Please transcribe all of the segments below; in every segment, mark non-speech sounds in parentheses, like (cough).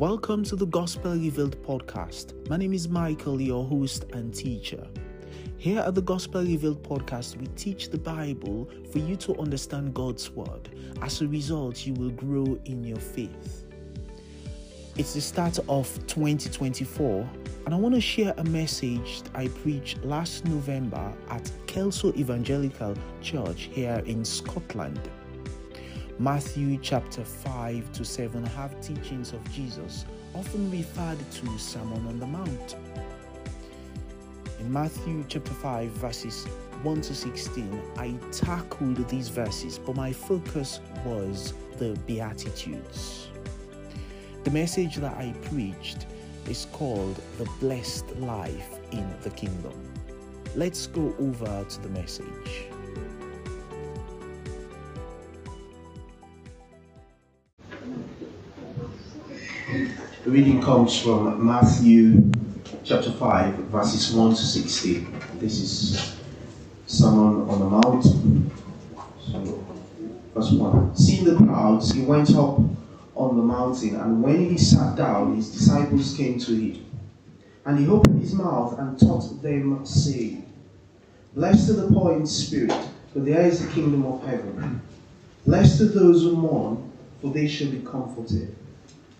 Welcome to the Gospel Revealed podcast. My name is Michael, your host and teacher. Here at the Gospel Revealed podcast, we teach the Bible for you to understand God's Word. As a result, you will grow in your faith. It's the start of 2024, and I want to share a message I preached last November at Kelso Evangelical Church here in Scotland. Matthew chapter 5 to 7 have teachings of Jesus, often referred to Sermon on the Mount. In Matthew chapter 5, verses 1 to 16, I tackled these verses, but my focus was the Beatitudes. The message that I preached is called The Blessed Life in the Kingdom. Let's go over to the message. The reading comes from Matthew chapter 5, verses 1 to 16. This is Sermon on the Mount. So, verse 1. Seeing the crowds, he went up on the mountain, and when he sat down, his disciples came to him. And he opened his mouth and taught them, saying, Blessed are the poor in spirit, for there is the kingdom of heaven. Blessed are those who mourn, for they shall be comforted.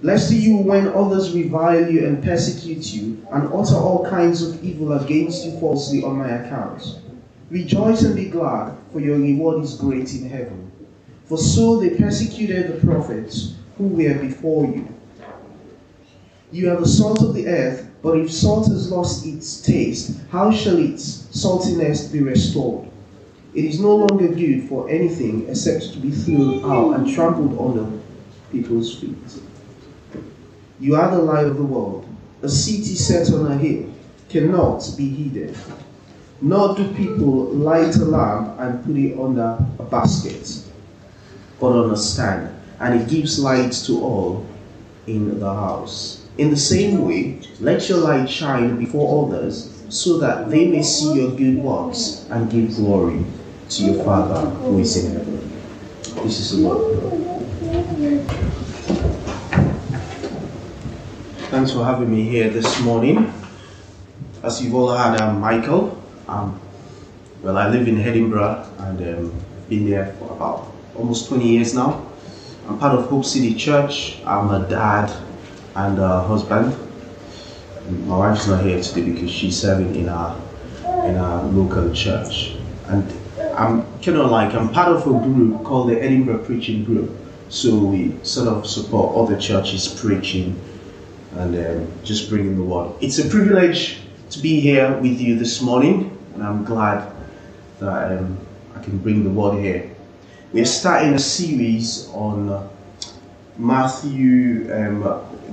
Blessed you when others revile you and persecute you, and utter all kinds of evil against you falsely on my account. Rejoice and be glad, for your reward is great in heaven. For so they persecuted the prophets who were before you. You are the salt of the earth, but if salt has lost its taste, how shall its saltiness be restored? It is no longer good for anything except to be thrown out and trampled under people's feet. You are the light of the world. A city set on a hill cannot be hidden. Nor do people light a lamp and put it under a basket, but on a stand, and it gives light to all in the house. In the same way, let your light shine before others, so that they may see your good works and give glory to your Father who is in heaven. This is the word. Thanks for having me here this morning. As you've all heard, I'm Michael. Um, well, I live in Edinburgh and um, been there for about almost 20 years now. I'm part of Hope City Church. I'm a dad and a husband. My wife's not here today because she's serving in our in our local church, and I'm kind of like I'm part of a group called the Edinburgh Preaching Group. So we sort of support other churches preaching and um, just bringing the word. It's a privilege to be here with you this morning, and I'm glad that um, I can bring the word here. We're starting a series on Matthew um,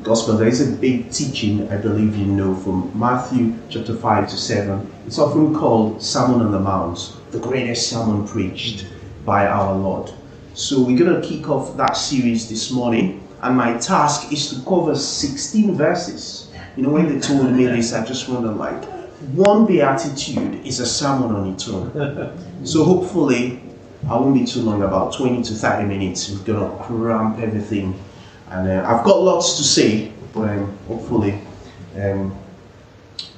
Gospel. There is a big teaching, I believe you know, from Matthew chapter 5 to 7. It's often called Sermon on the Mount, the greatest sermon preached by our Lord. So we're going to kick off that series this morning and my task is to cover 16 verses. You know, when they told me this, I just wondered like, one beatitude is a sermon on its own. so hopefully, I won't be too long, about 20 to 30 minutes. We're gonna cramp everything, and uh, I've got lots to say, but um, hopefully, um,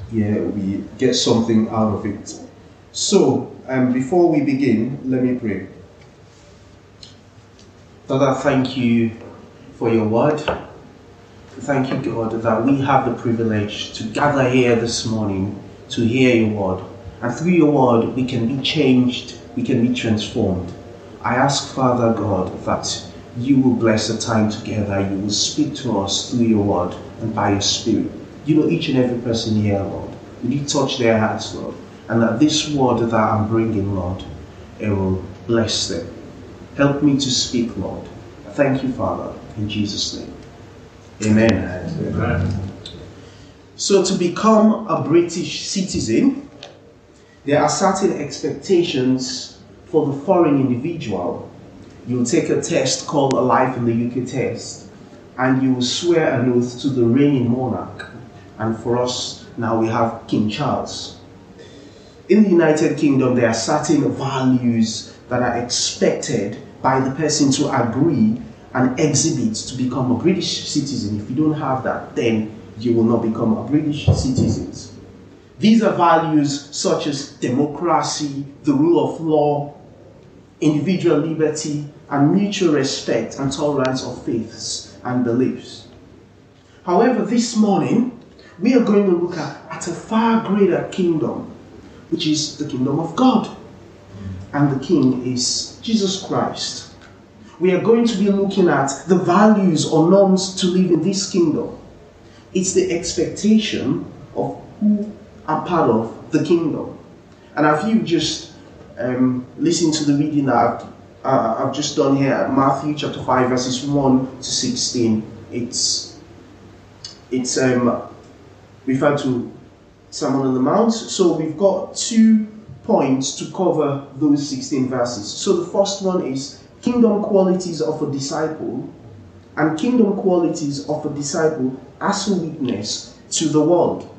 yeah, we get something out of it. So, um, before we begin, let me pray. Father, thank you for your word. Thank you, God, that we have the privilege to gather here this morning to hear your word. And through your word, we can be changed, we can be transformed. I ask, Father God, that you will bless the time together. You will speak to us through your word and by your spirit. You know each and every person here, Lord. You touch their hearts, Lord? And that this word that I'm bringing, Lord, it will bless them. Help me to speak, Lord. Thank you, Father in Jesus' name. Amen. Amen. So, to become a British citizen, there are certain expectations for the foreign individual. You'll take a test called a Life in the UK test, and you will swear an oath to the reigning monarch. And for us, now we have King Charles. In the United Kingdom, there are certain values that are expected by the person to agree and exhibit to become a British citizen. If you don't have that, then you will not become a British citizen. These are values such as democracy, the rule of law, individual liberty, and mutual respect and tolerance of faiths and beliefs. However, this morning, we are going to look at, at a far greater kingdom, which is the kingdom of God. And the king is Jesus Christ. We are going to be looking at the values or norms to live in this kingdom. It's the expectation of who are part of the kingdom. And if you just um, listen to the reading that I've, uh, I've just done here, Matthew chapter 5, verses 1 to 16, it's, it's um, referred to Sermon on the Mount. So we've got two points to cover those 16 verses. So the first one is kingdom qualities of a disciple and kingdom qualities of a disciple as a witness to the world.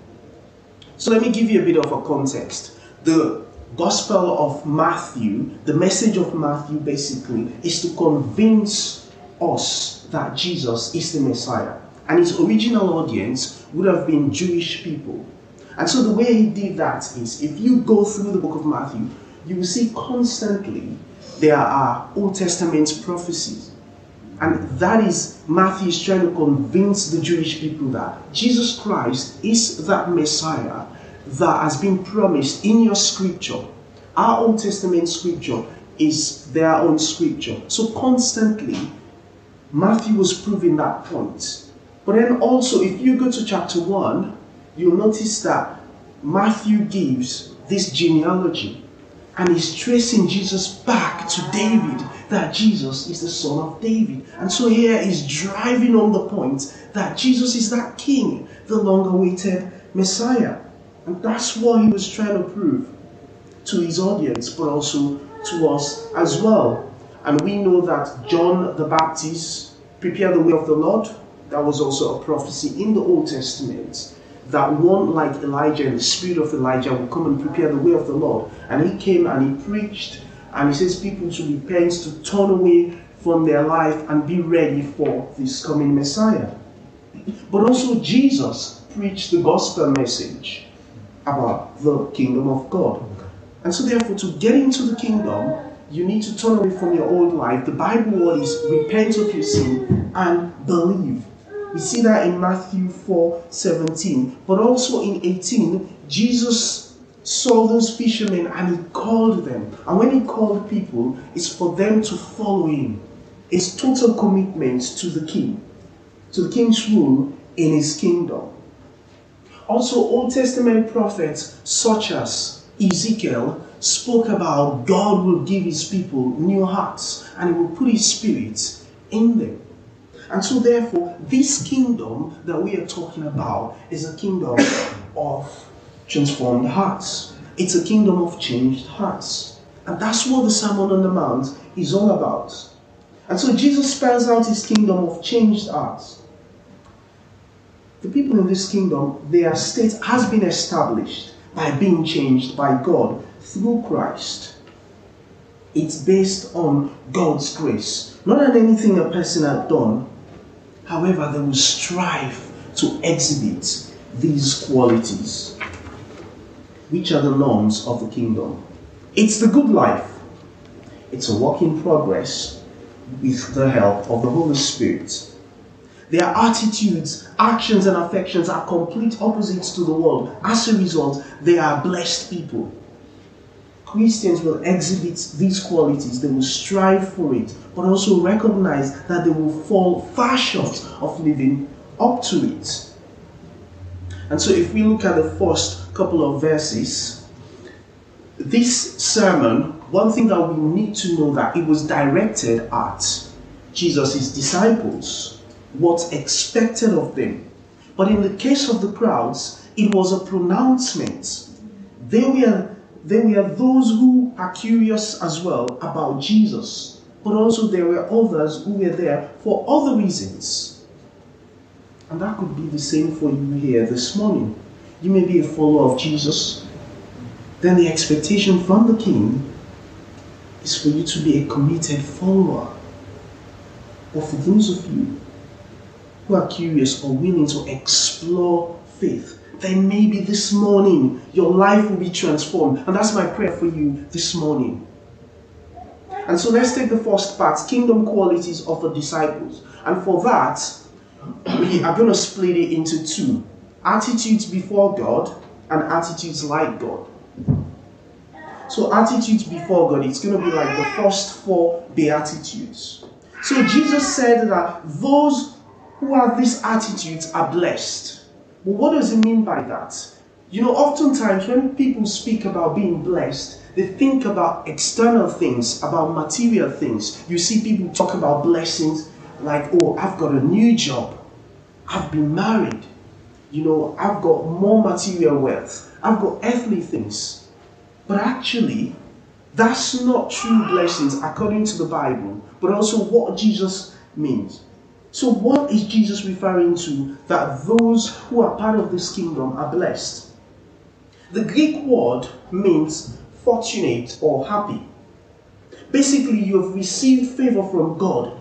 So let me give you a bit of a context. The Gospel of Matthew, the message of Matthew basically is to convince us that Jesus is the Messiah. And his original audience would have been Jewish people. And so the way he did that is if you go through the book of Matthew, you will see constantly there are Old Testament prophecies. And that is Matthew is trying to convince the Jewish people that Jesus Christ is that Messiah that has been promised in your scripture. Our Old Testament scripture is their own scripture. So constantly, Matthew was proving that point. But then also, if you go to chapter 1, you'll notice that Matthew gives this genealogy and he's tracing Jesus back to David, that Jesus is the son of David. And so here he's driving on the point that Jesus is that king, the long awaited Messiah. And that's what he was trying to prove to his audience, but also to us as well. And we know that John the Baptist prepared the way of the Lord. That was also a prophecy in the Old Testament that one like Elijah and the spirit of Elijah would come and prepare the way of the Lord. And he came and he preached, and he says people to repent, to turn away from their life and be ready for this coming Messiah. But also, Jesus preached the gospel message about the kingdom of God. And so, therefore, to get into the kingdom, you need to turn away from your old life. The Bible word is repent of your sin and believe. We see that in Matthew 4 17. But also in 18, Jesus saw those fishermen and he called them. And when he called people, it's for them to follow him. It's total commitment to the king, to the king's rule in his kingdom. Also, Old Testament prophets such as Ezekiel spoke about God will give his people new hearts and he will put his spirit in them. And so, therefore, this kingdom that we are talking about is a kingdom of transformed hearts. It's a kingdom of changed hearts. And that's what the Sermon on the Mount is all about. And so, Jesus spells out his kingdom of changed hearts. The people in this kingdom, their state has been established by being changed by God through Christ. It's based on God's grace, not on anything a person had done, However, they will strive to exhibit these qualities, which are the norms of the kingdom. It's the good life. It's a work in progress with the help of the Holy Spirit. Their attitudes, actions, and affections are complete opposites to the world. As a result, they are blessed people. Christians will exhibit these qualities, they will strive for it, but also recognize that they will fall far short of living up to it. And so, if we look at the first couple of verses, this sermon, one thing that we need to know that it was directed at Jesus' disciples, what's expected of them. But in the case of the crowds, it was a pronouncement. They were, they were those who are curious as well about Jesus, but also there were others who were there for other reasons. And that could be the same for you here this morning. You may be a follower of Jesus. Then the expectation from the king is for you to be a committed follower. But for those of you who are curious or willing to explore faith, then maybe this morning your life will be transformed. And that's my prayer for you this morning. And so let's take the first part kingdom qualities of the disciples. And for that, we are going to split it into two attitudes before God and attitudes like God. So, attitudes before God, it's going to be like the first four beatitudes. So, Jesus said that those who have these attitudes are blessed. Well, what does it mean by that? You know, oftentimes when people speak about being blessed, they think about external things, about material things. You see people talk about blessings like, oh, I've got a new job, I've been married, you know, I've got more material wealth, I've got earthly things. But actually, that's not true blessings according to the Bible, but also what Jesus means. So, what is Jesus referring to that those who are part of this kingdom are blessed? The Greek word means fortunate or happy. Basically, you have received favor from God.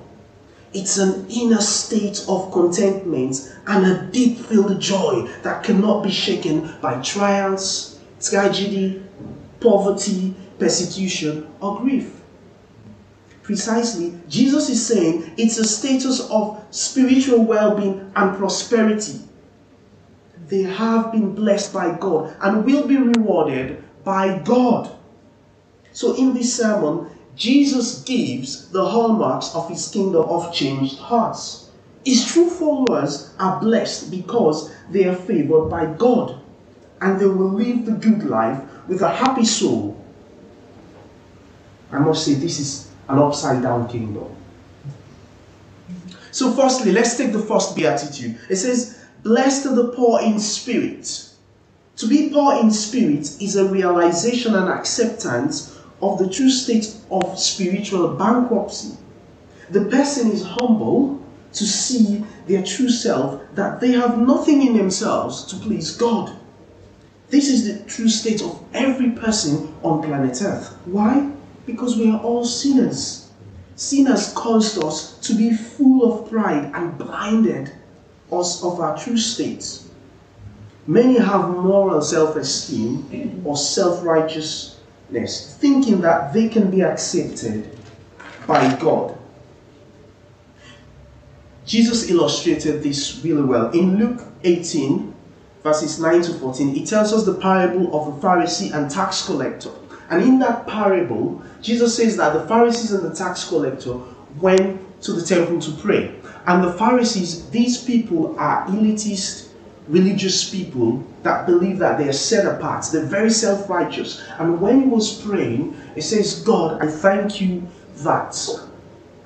It's an inner state of contentment and a deep filled joy that cannot be shaken by trials, tragedy, poverty, persecution, or grief. Precisely, Jesus is saying it's a status of spiritual well being and prosperity. They have been blessed by God and will be rewarded by God. So, in this sermon, Jesus gives the hallmarks of his kingdom of changed hearts. His true followers are blessed because they are favored by God and they will live the good life with a happy soul. I must say, this is an upside down kingdom. So, firstly, let's take the first beatitude. It says, Blessed are the poor in spirit. To be poor in spirit is a realization and acceptance of the true state of spiritual bankruptcy. The person is humble to see their true self, that they have nothing in themselves to please God. This is the true state of every person on planet Earth. Why? Because we are all sinners. Sin has caused us to be full of pride and blinded us of our true state. Many have moral self esteem or self righteousness, thinking that they can be accepted by God. Jesus illustrated this really well. In Luke 18, verses 9 to 14, he tells us the parable of a Pharisee and tax collector. And in that parable, Jesus says that the Pharisees and the tax collector went to the temple to pray. And the Pharisees, these people are elitist religious people that believe that they are set apart. They're very self righteous. And when he was praying, he says, God, I thank you that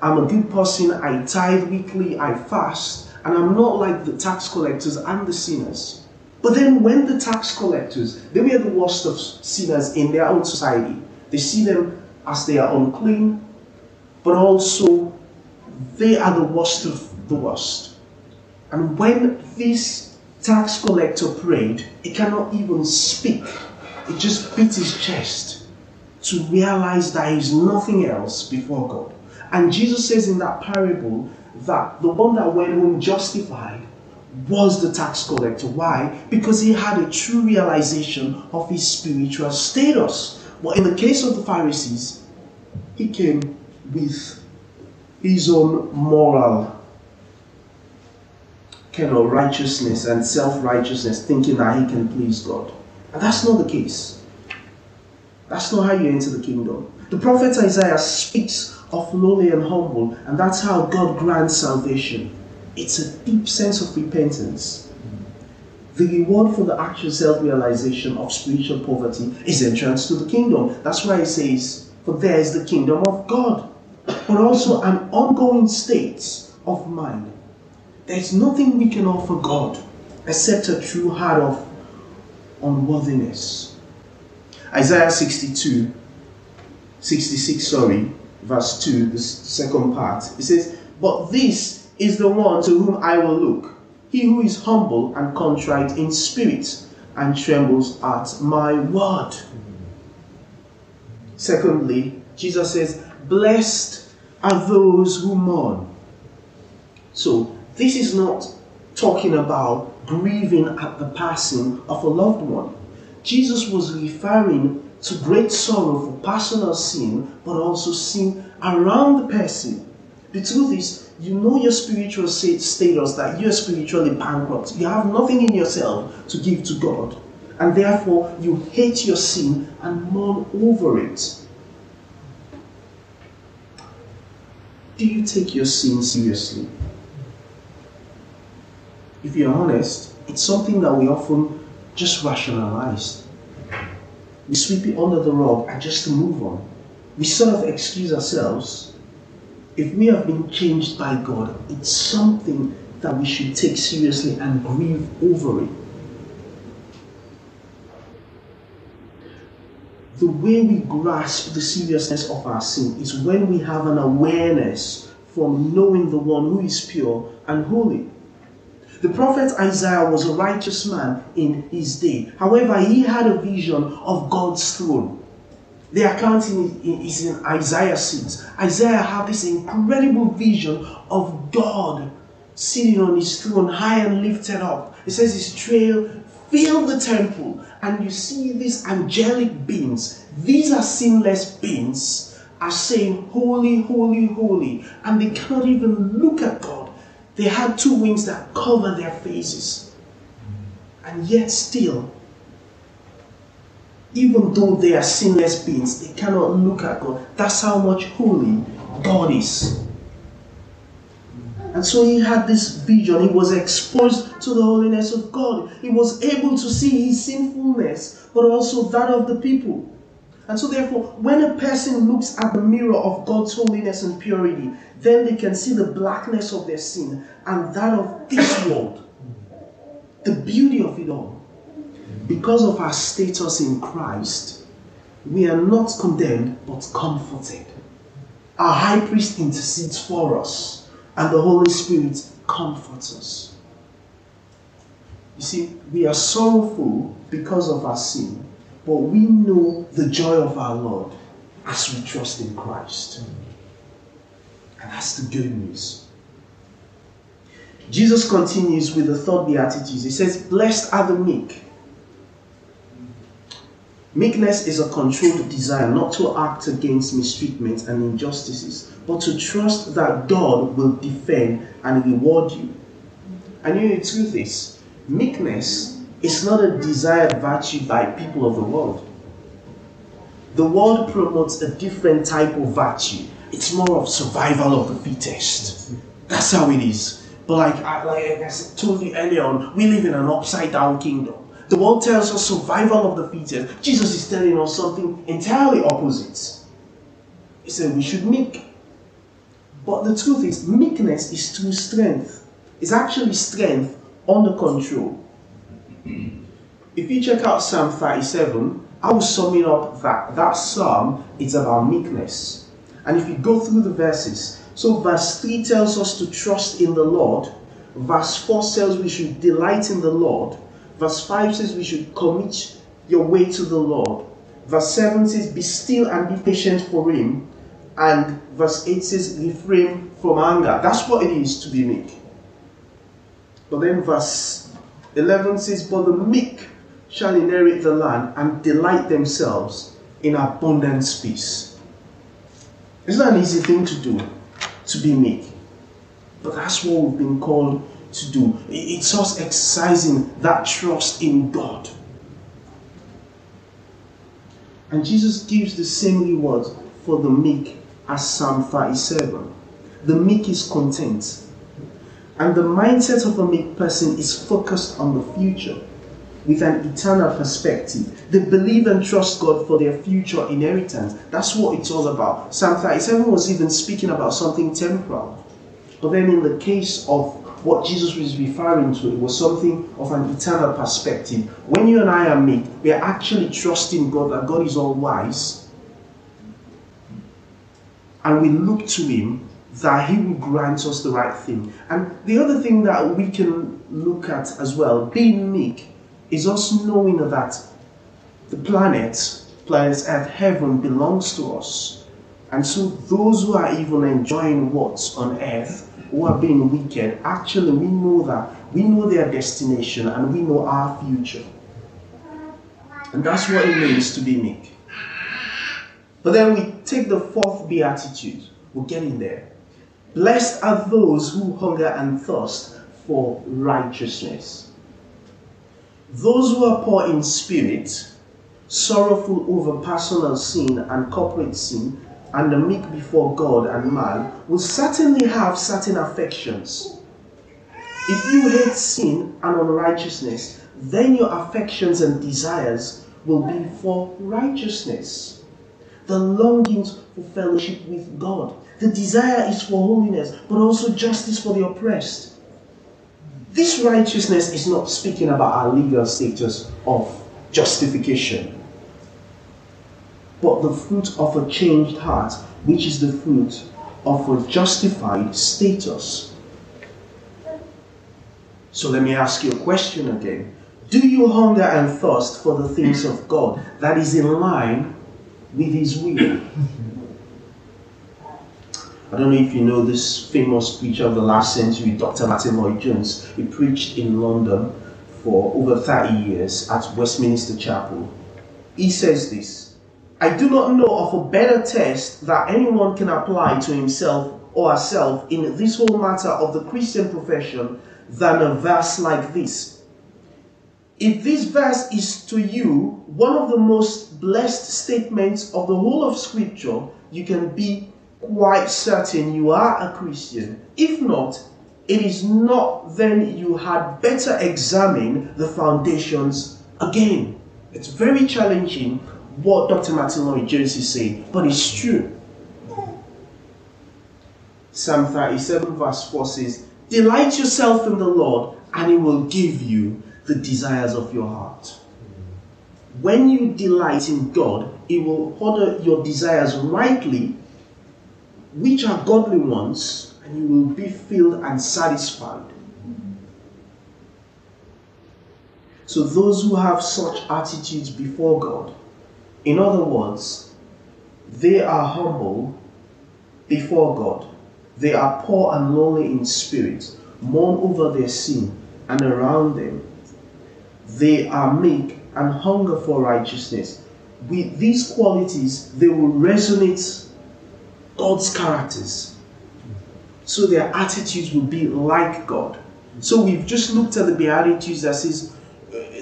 I'm a good person. I tithe weekly, I fast, and I'm not like the tax collectors and the sinners. But then, when the tax collectors, they were the worst of sinners in their own society, they see them as they are unclean, but also they are the worst of the worst. And when this tax collector prayed, he cannot even speak. He just beat his chest to realize that he's nothing else before God. And Jesus says in that parable that the one that went home justified was the tax collector. Why? Because he had a true realization of his spiritual status. But in the case of the Pharisees, he came with his own moral kind of righteousness and self righteousness, thinking that he can please God. And that's not the case. That's not how you enter the kingdom. The prophet Isaiah speaks of lowly and humble, and that's how God grants salvation. It's a deep sense of repentance. The reward for the actual self realization of spiritual poverty is entrance to the kingdom. That's why it says, For there is the kingdom of God, but also an ongoing state of mind. There's nothing we can offer God except a true heart of unworthiness. Isaiah 62, 66, sorry, verse 2, the second part. It says, But this is the one to whom I will look, he who is humble and contrite in spirit and trembles at my word. Secondly, Jesus says, Blessed are those who mourn. So, this is not talking about grieving at the passing of a loved one. Jesus was referring to great sorrow for personal sin, but also sin around the person. The truth is, you know your spiritual status that you're spiritually bankrupt. You have nothing in yourself to give to God. And therefore, you hate your sin and mourn over it. Do you take your sin seriously? If you're honest, it's something that we often just rationalize. We sweep it under the rug and just move on. We sort of excuse ourselves. If we have been changed by God, it's something that we should take seriously and grieve over it. The way we grasp the seriousness of our sin is when we have an awareness from knowing the one who is pure and holy. The prophet Isaiah was a righteous man in his day. However, he had a vision of God's throne. The account is in Isaiah 6. Isaiah had this incredible vision of God sitting on his throne, high and lifted up. It says his trail filled the temple, and you see these angelic beings. These are sinless beings, are saying, Holy, holy, holy. And they cannot even look at God they had two wings that cover their faces. And yet, still, even though they are sinless beings, they cannot look at God. That's how much holy God is. And so he had this vision. He was exposed to the holiness of God. He was able to see his sinfulness, but also that of the people. And so, therefore, when a person looks at the mirror of God's holiness and purity, then they can see the blackness of their sin and that of this world. The beauty of it all. Because of our status in Christ, we are not condemned but comforted. Our high priest intercedes for us, and the Holy Spirit comforts us. You see, we are sorrowful because of our sin but we know the joy of our Lord as we trust in Christ. And that's the good news. Jesus continues with the third beatitudes. He says, Blessed are the meek. Meekness is a controlled desire not to act against mistreatment and injustices, but to trust that God will defend and reward you. And you know, the truth is, meekness is not a desired virtue by people of the world. The world promotes a different type of virtue. It's more of survival of the fittest. That's how it is. But like I, like I told you earlier on, we live in an upside down kingdom. The world tells us survival of the fittest. Jesus is telling us something entirely opposite. He said we should meek. But the truth is, meekness is true strength. It's actually strength under control. If you check out Psalm 37, I will sum it up that that psalm is about meekness. And if you go through the verses, so verse 3 tells us to trust in the Lord, verse 4 says we should delight in the Lord, verse 5 says we should commit your way to the Lord, verse 7 says be still and be patient for Him, and verse 8 says refrain from anger. That's what it is to be meek. But then verse 11 says, But the meek shall inherit the land and delight themselves in abundant peace. It's not an easy thing to do, to be meek. But that's what we've been called to do. It's us exercising that trust in God. And Jesus gives the same reward for the meek as Psalm 37. The meek is content and the mindset of a meek person is focused on the future with an eternal perspective. They believe and trust God for their future inheritance. That's what it's all about. Psalm 37 was even speaking about something temporal. But then, in the case of what Jesus was referring to. Was something of an eternal perspective. When you and I are meek, we are actually trusting God that God is all wise. And we look to Him that He will grant us the right thing. And the other thing that we can look at as well, being meek, is us knowing that the planet, planet Earth, heaven belongs to us. And so those who are even enjoying what's on earth, who are being wicked, actually we know that. We know their destination and we know our future. And that's what it means to be meek. But then we take the fourth beatitude. We're getting there. Blessed are those who hunger and thirst for righteousness. Those who are poor in spirit, sorrowful over personal sin and corporate sin, and the meek before God and man, will certainly have certain affections. If you hate sin and unrighteousness, then your affections and desires will be for righteousness. The longings for fellowship with God. The desire is for holiness, but also justice for the oppressed this righteousness is not speaking about our legal status of justification, but the fruit of a changed heart, which is the fruit of a justified status. So let me ask you a question again. Do you hunger and thirst for the things of God that is in line with His will? I don't know if you know this famous preacher of the last century, Dr. Martyn Lloyd-Jones. He preached in London for over 30 years at Westminster Chapel. He says this I do not know of a better test that anyone can apply to himself or herself in this whole matter of the Christian profession than a verse like this. If this verse is to you one of the most blessed statements of the whole of Scripture, you can be quite certain you are a Christian. If not, it is not, then you had better examine the foundations again. It's very challenging what Dr. Martyn Lloyd-Jones is saying, but it's true. Psalm 37, verse 4 says, Delight yourself in the Lord, and He will give you the desires of your heart. When you delight in God, He will order your desires rightly which are godly ones, and you will be filled and satisfied. So, those who have such attitudes before God, in other words, they are humble before God. They are poor and lonely in spirit, mourn over their sin and around them. They are meek and hunger for righteousness. With these qualities, they will resonate God's characters. So their attitudes will be like God. So we've just looked at the Beatitudes that says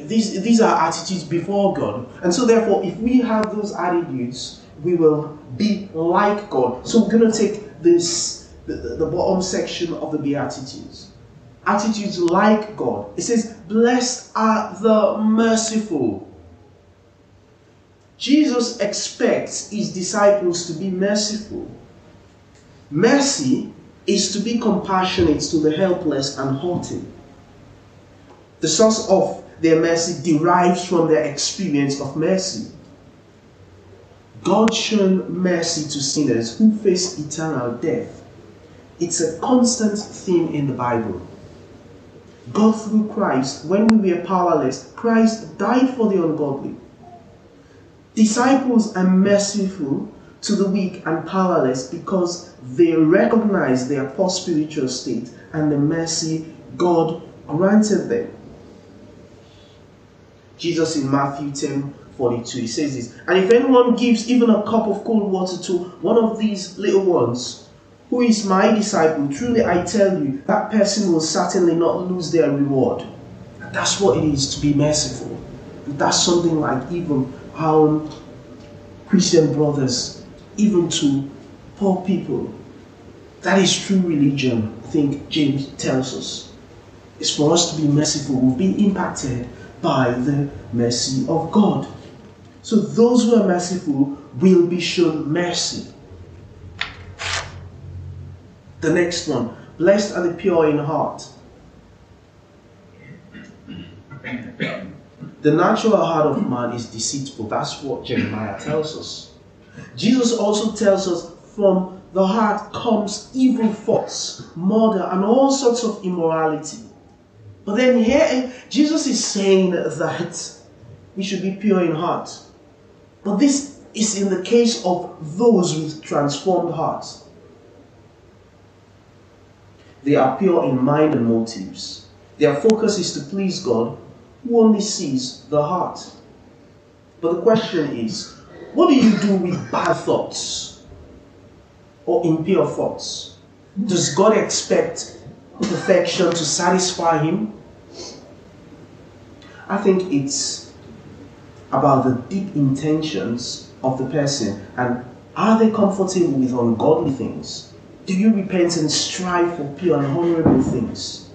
these, these are attitudes before God. And so therefore, if we have those attitudes, we will be like God. So we're going to take this, the, the bottom section of the Beatitudes. Attitudes like God. It says, Blessed are the merciful. Jesus expects his disciples to be merciful. Mercy is to be compassionate to the helpless and hurting. The source of their mercy derives from their experience of mercy. God shown mercy to sinners who face eternal death. It's a constant theme in the Bible. God, through Christ, when we were powerless, Christ died for the ungodly. Disciples are merciful to the weak and powerless because they recognize their poor spiritual state and the mercy God granted them. Jesus in Matthew 10 42, he says this, and if anyone gives even a cup of cold water to one of these little ones, who is my disciple, truly I tell you, that person will certainly not lose their reward. And that's what it is to be merciful. And that's something like even our Christian brothers even to poor people. That is true religion, I think James tells us. It's for us to be merciful. We'll be impacted by the mercy of God. So those who are merciful will be shown mercy. The next one Blessed are the pure in heart, The natural heart of man is deceitful. That's what Jeremiah tells us. Jesus also tells us from the heart comes evil thoughts, murder, and all sorts of immorality. But then here, Jesus is saying that we should be pure in heart. But this is in the case of those with transformed hearts. They are pure in mind and motives. Their focus is to please God, who only sees the heart. But the question is what do you do with bad thoughts or impure thoughts? Does God expect perfection to satisfy Him? I think it's about the deep intentions of the person and are they comfortable with ungodly things? Do you repent and strive for pure and honorable things?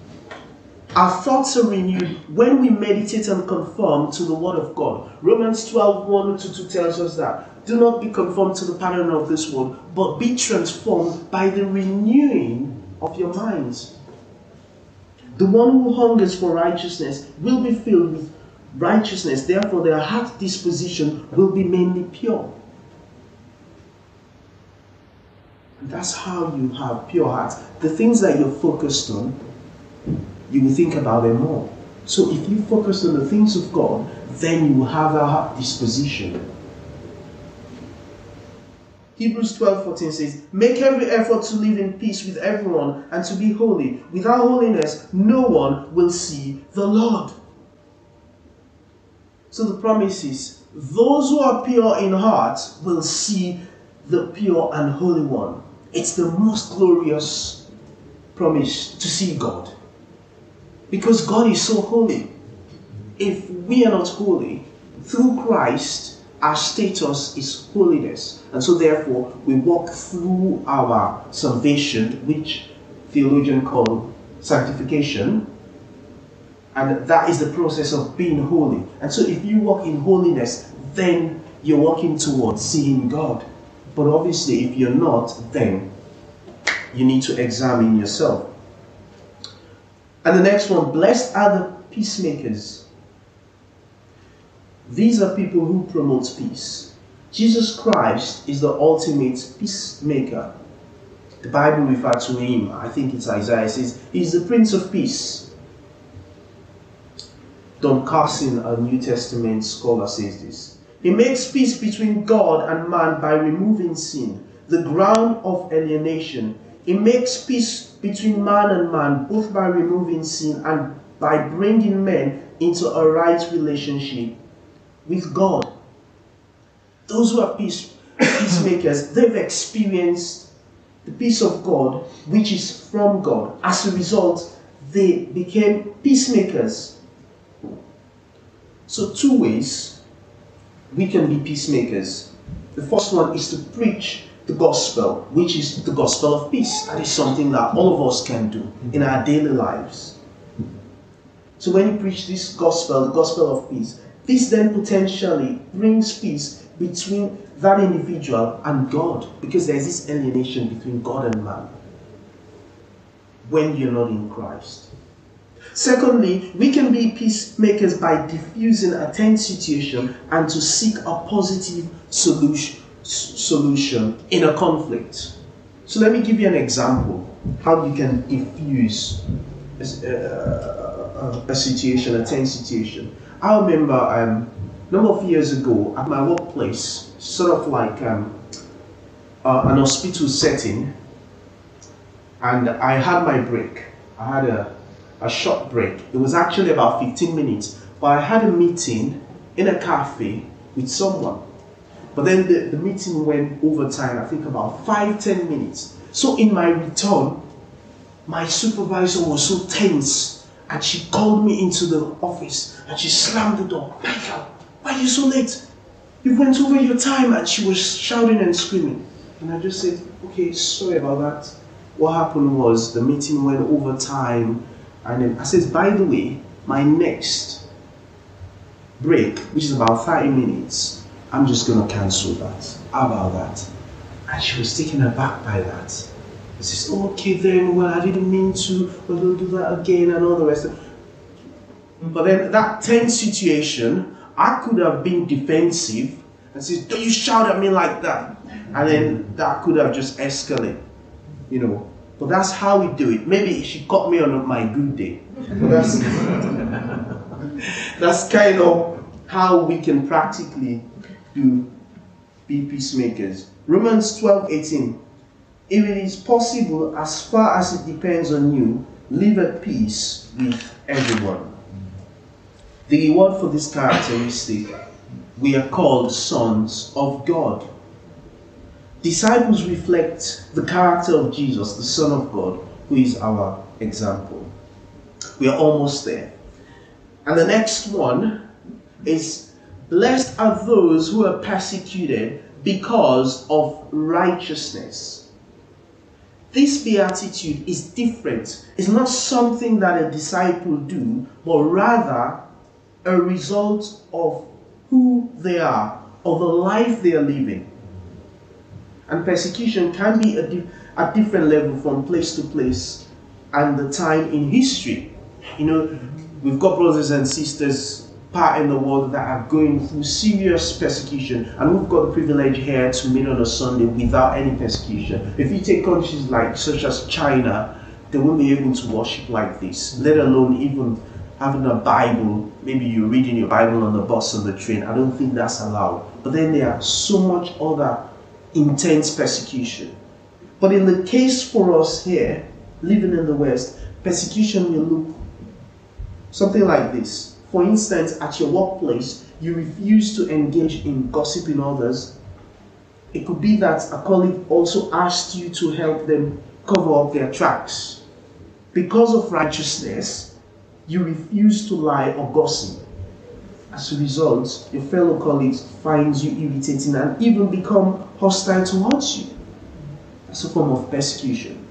Our thoughts are renewed when we meditate and conform to the Word of God. Romans 12 1 to 2 tells us that. Do not be conformed to the pattern of this world, but be transformed by the renewing of your minds. The one who hungers for righteousness will be filled with righteousness, therefore, their heart disposition will be mainly pure. And that's how you have pure hearts. The things that you're focused on you will think about them more. So if you focus on the things of God, then you will have a heart disposition. Hebrews 12:14 says, Make every effort to live in peace with everyone and to be holy. Without holiness, no one will see the Lord. So the promise is, those who are pure in heart will see the pure and holy one. It's the most glorious promise to see God. Because God is so holy. If we are not holy, through Christ, our status is holiness. And so, therefore, we walk through our salvation, which theologians call sanctification. And that is the process of being holy. And so, if you walk in holiness, then you're walking towards seeing God. But obviously, if you're not, then you need to examine yourself. And the next one, blessed are the peacemakers. These are people who promote peace. Jesus Christ is the ultimate peacemaker. The Bible refers to him, I think it's Isaiah, says, He's the Prince of Peace. Don Carson, a New Testament scholar, says this. He makes peace between God and man by removing sin, the ground of alienation. He makes peace between man and man, both by removing sin and by bringing men into a right relationship with God. Those who are peace, peacemakers, they've experienced the peace of God, which is from God. As a result, they became peacemakers. So, two ways we can be peacemakers. The first one is to preach the gospel, which is the gospel of peace. That is something that all of us can do in our daily lives. So when you preach this gospel, the gospel of peace, this then potentially brings peace between that individual and God, because there's this alienation between God and man when you're not in Christ. Secondly, we can be peacemakers by diffusing a tense situation and to seek a positive solution solution in a conflict. So let me give you an example how you can diffuse a, a, a, situation, a tense situation. I remember um, a number of years ago at my workplace, sort of like um, uh, an hospital setting, and I had my break. I had a, a short break. It was actually about 15 minutes, but I had a meeting in a cafe with someone. But then the, the meeting went over time, I think about five, ten minutes. So in my return, my supervisor was so tense and she called me into the office and she slammed the door. Michael, why are you so late? You went over your time and she was shouting and screaming. And I just said, okay, sorry about that. What happened was the meeting went over time and then I said, by the way, my next break, which is about 30 minutes, I'm just going to cancel that. How about that? And she was taken aback by that. She says, okay then, well, I didn't mean to, but don't do that again and all the rest. But then that tense situation, I could have been defensive and said, Don't you shout at me like that. And then that could have just escalated, you know. But that's how we do it. Maybe she caught me on my good day. That's, (laughs) that's kind of how we can practically do be peacemakers. Romans 12 18. If it is possible, as far as it depends on you, live at peace with everyone. The reward for this characteristic, we are called sons of God. Disciples reflect the character of Jesus, the Son of God, who is our example. We are almost there. And the next one is Blessed are those who are persecuted because of righteousness. This beatitude is different. It's not something that a disciple do, but rather a result of who they are, of the life they are living. And persecution can be at a different level from place to place and the time in history. You know, we've got brothers and sisters part in the world that are going through serious persecution, and we've got the privilege here to meet on a Sunday without any persecution. If you take countries like such as China, they won't be able to worship like this, let alone even having a Bible. Maybe you're reading your Bible on the bus on the train. I don't think that's allowed. But then there are so much other intense persecution. But in the case for us here, living in the West, persecution will look something like this for instance, at your workplace, you refuse to engage in gossiping others. It could be that a colleague also asked you to help them cover up their tracks. Because of righteousness, you refuse to lie or gossip. As a result, your fellow colleagues find you irritating and even become hostile towards you. That's a form of persecution.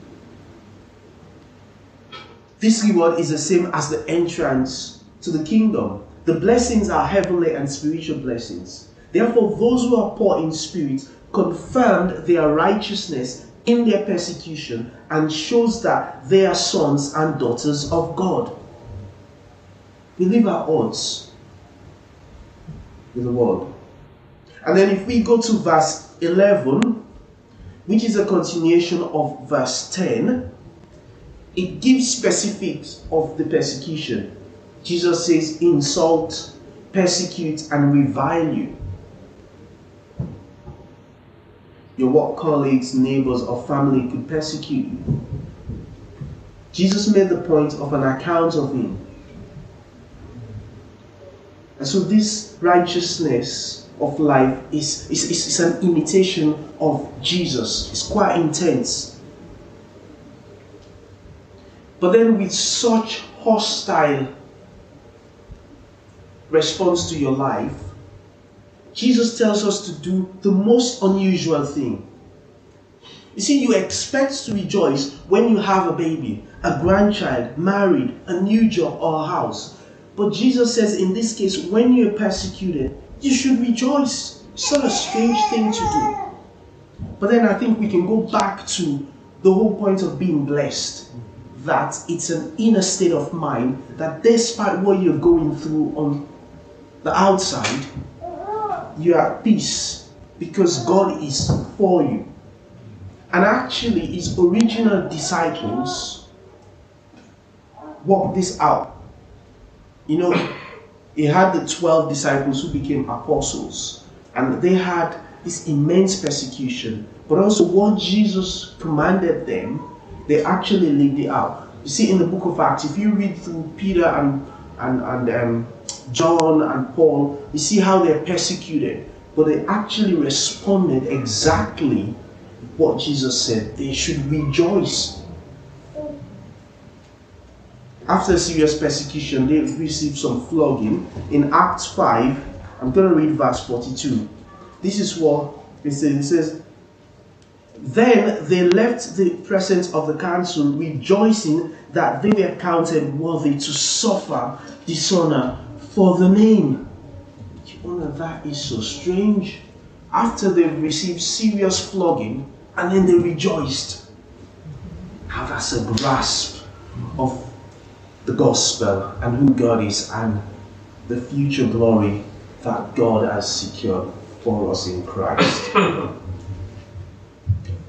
This reward is the same as the entrance to the kingdom. The blessings are heavenly and spiritual blessings. Therefore, those who are poor in spirit confirmed their righteousness in their persecution and shows that they are sons and daughters of God. We leave our odds with the world. And then if we go to verse 11, which is a continuation of verse 10, it gives specifics of the persecution. Jesus says, insult, persecute, and revile you. Your work colleagues, neighbors, or family could persecute you. Jesus made the point of an account of him. And so, this righteousness of life is, is, is, is an imitation of Jesus. It's quite intense. But then, with such hostile response to your life, Jesus tells us to do the most unusual thing. You see, you expect to rejoice when you have a baby, a grandchild, married, a new job, or a house. But Jesus says, in this case, when you're persecuted, you should rejoice. It's not a strange thing to do. But then I think we can go back to the whole point of being blessed that it's an inner state of mind that despite what you're going through on the outside, you are at peace because God is for you. And actually, his original disciples worked this out. You know, he had the 12 disciples who became apostles, and they had this immense persecution, but also what Jesus commanded them, they actually lived it out. You see, in the book of Acts, if you read through Peter and and, and um, John and Paul, you see how they're persecuted, but they actually responded exactly what Jesus said. They should rejoice. After serious persecution, they received some flogging. In Acts 5, I'm going to read verse 42. This is what it says. It says, Then they left the presence of the council, rejoicing that they were counted worthy to suffer dishonor for the name. You wonder that is so strange. After they've received serious flogging and then they rejoiced. How that's a grasp of the gospel and who God is and the future glory that God has secured for us in Christ. (coughs)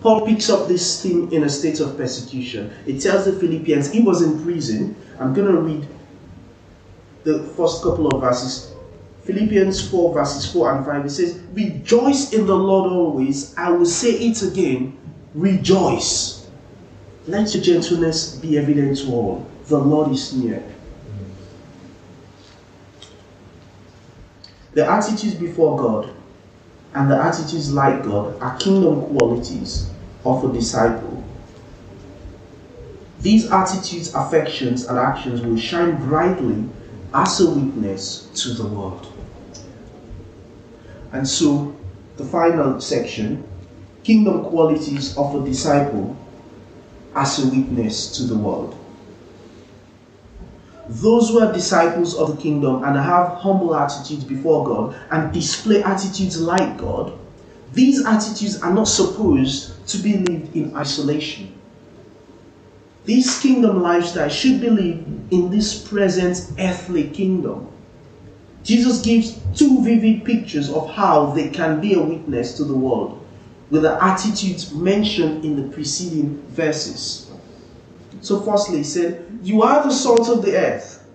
Paul picks up this theme in a state of persecution. It tells the Philippians he was in prison. I'm going to read the first couple of verses. Philippians 4, verses 4 and 5. It says, Rejoice in the Lord always. I will say it again. Rejoice. Let your gentleness be evident to all. The Lord is near. The attitudes before God and the attitudes like God are kingdom qualities of a disciple. These attitudes, affections, and actions will shine brightly as a witness to the world. And so, the final section kingdom qualities of a disciple as a witness to the world. Those who are disciples of the kingdom and have humble attitudes before God and display attitudes like God, these attitudes are not supposed to be lived in isolation. This kingdom lifestyle should be lived in this present earthly kingdom. Jesus gives two vivid pictures of how they can be a witness to the world with the attitudes mentioned in the preceding verses. So, firstly, he said, You are the salt of the earth.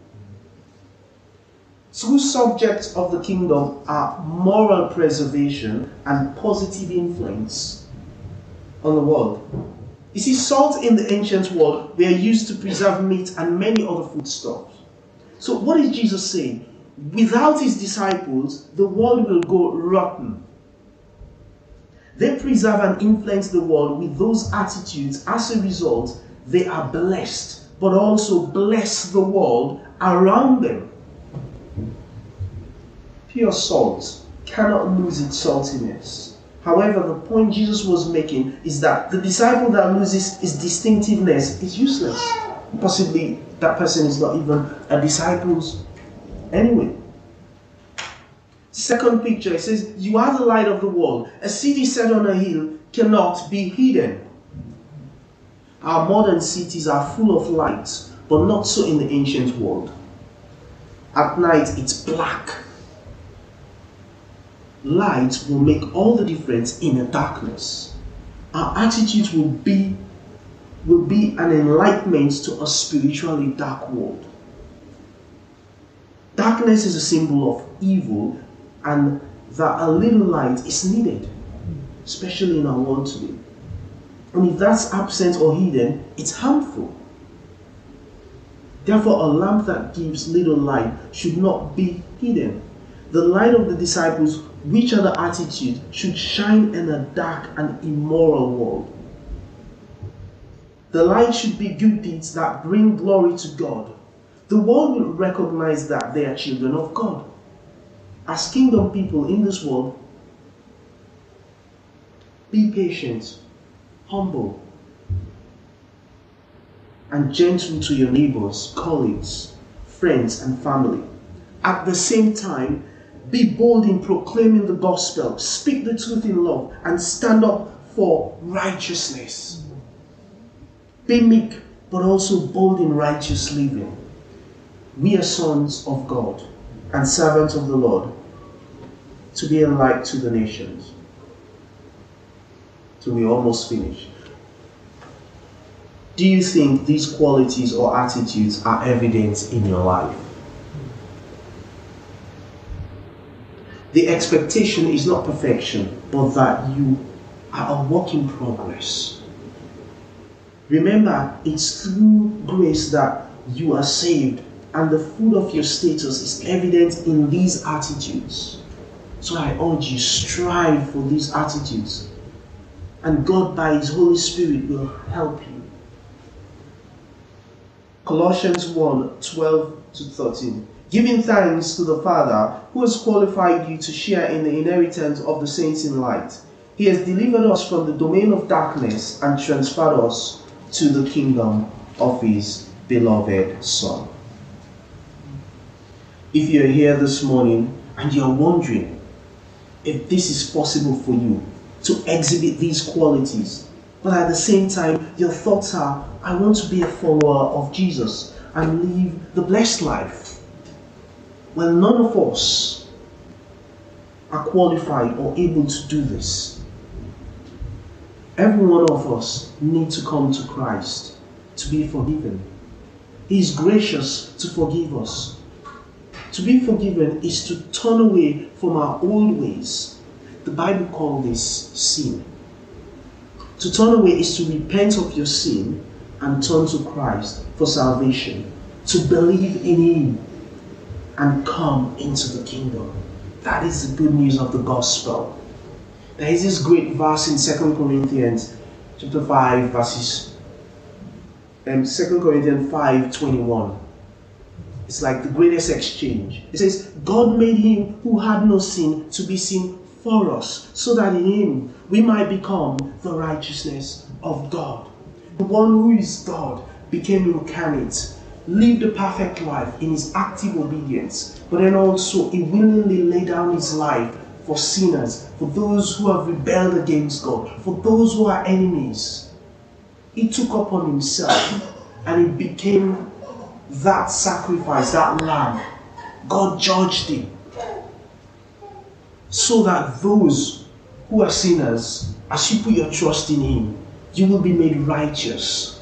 Two subjects of the kingdom are moral preservation and positive influence on the world. You see, salt in the ancient world they are used to preserve meat and many other foodstuffs. So, what is Jesus saying? Without his disciples, the world will go rotten. They preserve and influence the world with those attitudes. As a result, they are blessed, but also bless the world around them. Pure salt cannot lose its saltiness. However, the point Jesus was making is that the disciple that loses his distinctiveness is useless. Possibly that person is not even a disciple anyway. Second picture, it says, You are the light of the world. A city set on a hill cannot be hidden. Our modern cities are full of lights, but not so in the ancient world. At night, it's black. Light will make all the difference in the darkness. Our attitudes will be will be an enlightenment to a spiritually dark world. Darkness is a symbol of evil, and that a little light is needed, especially in our world today. And if that's absent or hidden, it's harmful. Therefore, a lamp that gives little light should not be hidden. The light of the disciples, which other attitude, should shine in a dark and immoral world. The light should be good deeds that bring glory to God. The world will recognize that they are children of God. As kingdom people in this world, be patient, humble, and gentle to your neighbors, colleagues, friends, and family. At the same time, be bold in proclaiming the gospel, speak the truth in love, and stand up for righteousness. Be meek, but also bold in righteous living. We are sons of God and servants of the Lord to be a light to the nations. So we almost finished. Do you think these qualities or attitudes are evident in your life? The expectation is not perfection, but that you are a work in progress. Remember, it's through grace that you are saved, and the fruit of your status is evident in these attitudes. So I urge you, strive for these attitudes, and God, by His Holy Spirit, will help you. Colossians 1 12 to 13. Giving thanks to the Father who has qualified you to share in the inheritance of the saints in light. He has delivered us from the domain of darkness and transferred us to the kingdom of His beloved Son. If you're here this morning and you're wondering if this is possible for you to exhibit these qualities, but at the same time, your thoughts are, I want to be a follower of Jesus. and live the blessed life. Well, none of us are qualified or able to do this. Every one of us need to come to Christ to be forgiven. He is gracious to forgive us. To be forgiven is to turn away from our old ways. The Bible calls this sin. To turn away is to repent of your sin and turn to Christ for salvation, to believe in Him and come into the kingdom. That is the good news of the gospel. There is this great verse in 2 Corinthians chapter 5, verses um, 2 Corinthians 5 21. It's like the greatest exchange. It says, God made him who had no sin to be sin for us, so that in him we might become the righteousness of God. The one who is God became incarnate, lived a perfect life in his active obedience, but then also he willingly laid down his life for sinners, for those who have rebelled against God, for those who are enemies. He took upon himself and he became that sacrifice, that lamb. God judged him so that those who are sinners, as you put your trust in him, you will be made righteous.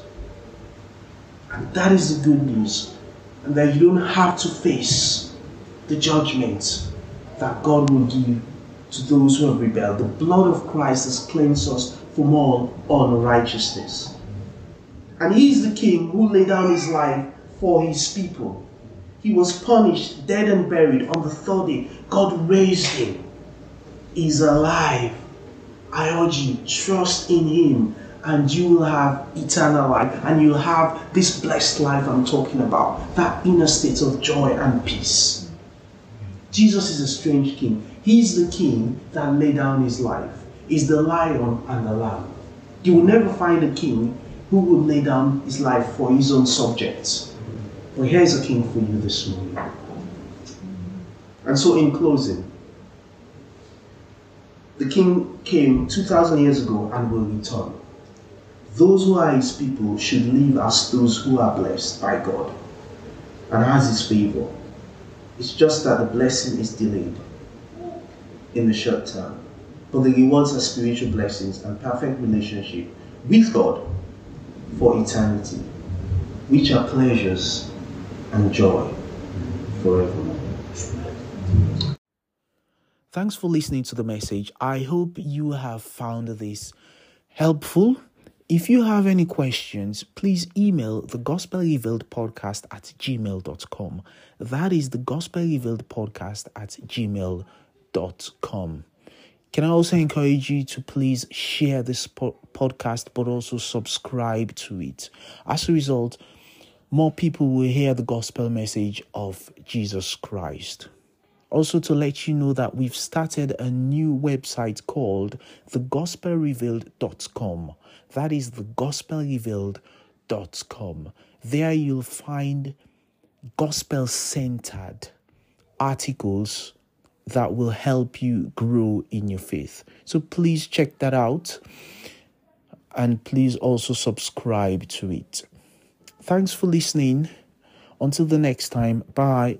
And that is the good news. And that you don't have to face the judgment that God will give to those who have rebelled. The blood of Christ has cleansed us from all unrighteousness. And he is the king who laid down his life for his people. He was punished, dead and buried. On the third day, God raised him. He's alive. I urge you, trust in him and you will have eternal life and you'll have this blessed life I'm talking about, that inner state of joy and peace. Jesus is a strange king. He's the king that laid down his life. He's the lion and the lamb. You will never find a king who would lay down his life for his own subjects. But here's a king for you this morning. And so, in closing, the king came 2,000 years ago and will return. Those who are his people should live as those who are blessed by God and has his favor. It's just that the blessing is delayed in the short term. But the rewards are spiritual blessings and perfect relationship with God for eternity, which are pleasures and joy forevermore. Thanks for listening to the message. I hope you have found this helpful. If you have any questions, please email the Gospel Revealed Podcast at gmail.com. That is the Gospel Revealed Podcast at gmail.com. Can I also encourage you to please share this po- podcast but also subscribe to it? As a result, more people will hear the gospel message of Jesus Christ. Also, to let you know that we've started a new website called thegospelrevealed.com. That is thegospelrevealed.com. There you'll find gospel centered articles that will help you grow in your faith. So please check that out and please also subscribe to it. Thanks for listening. Until the next time, bye.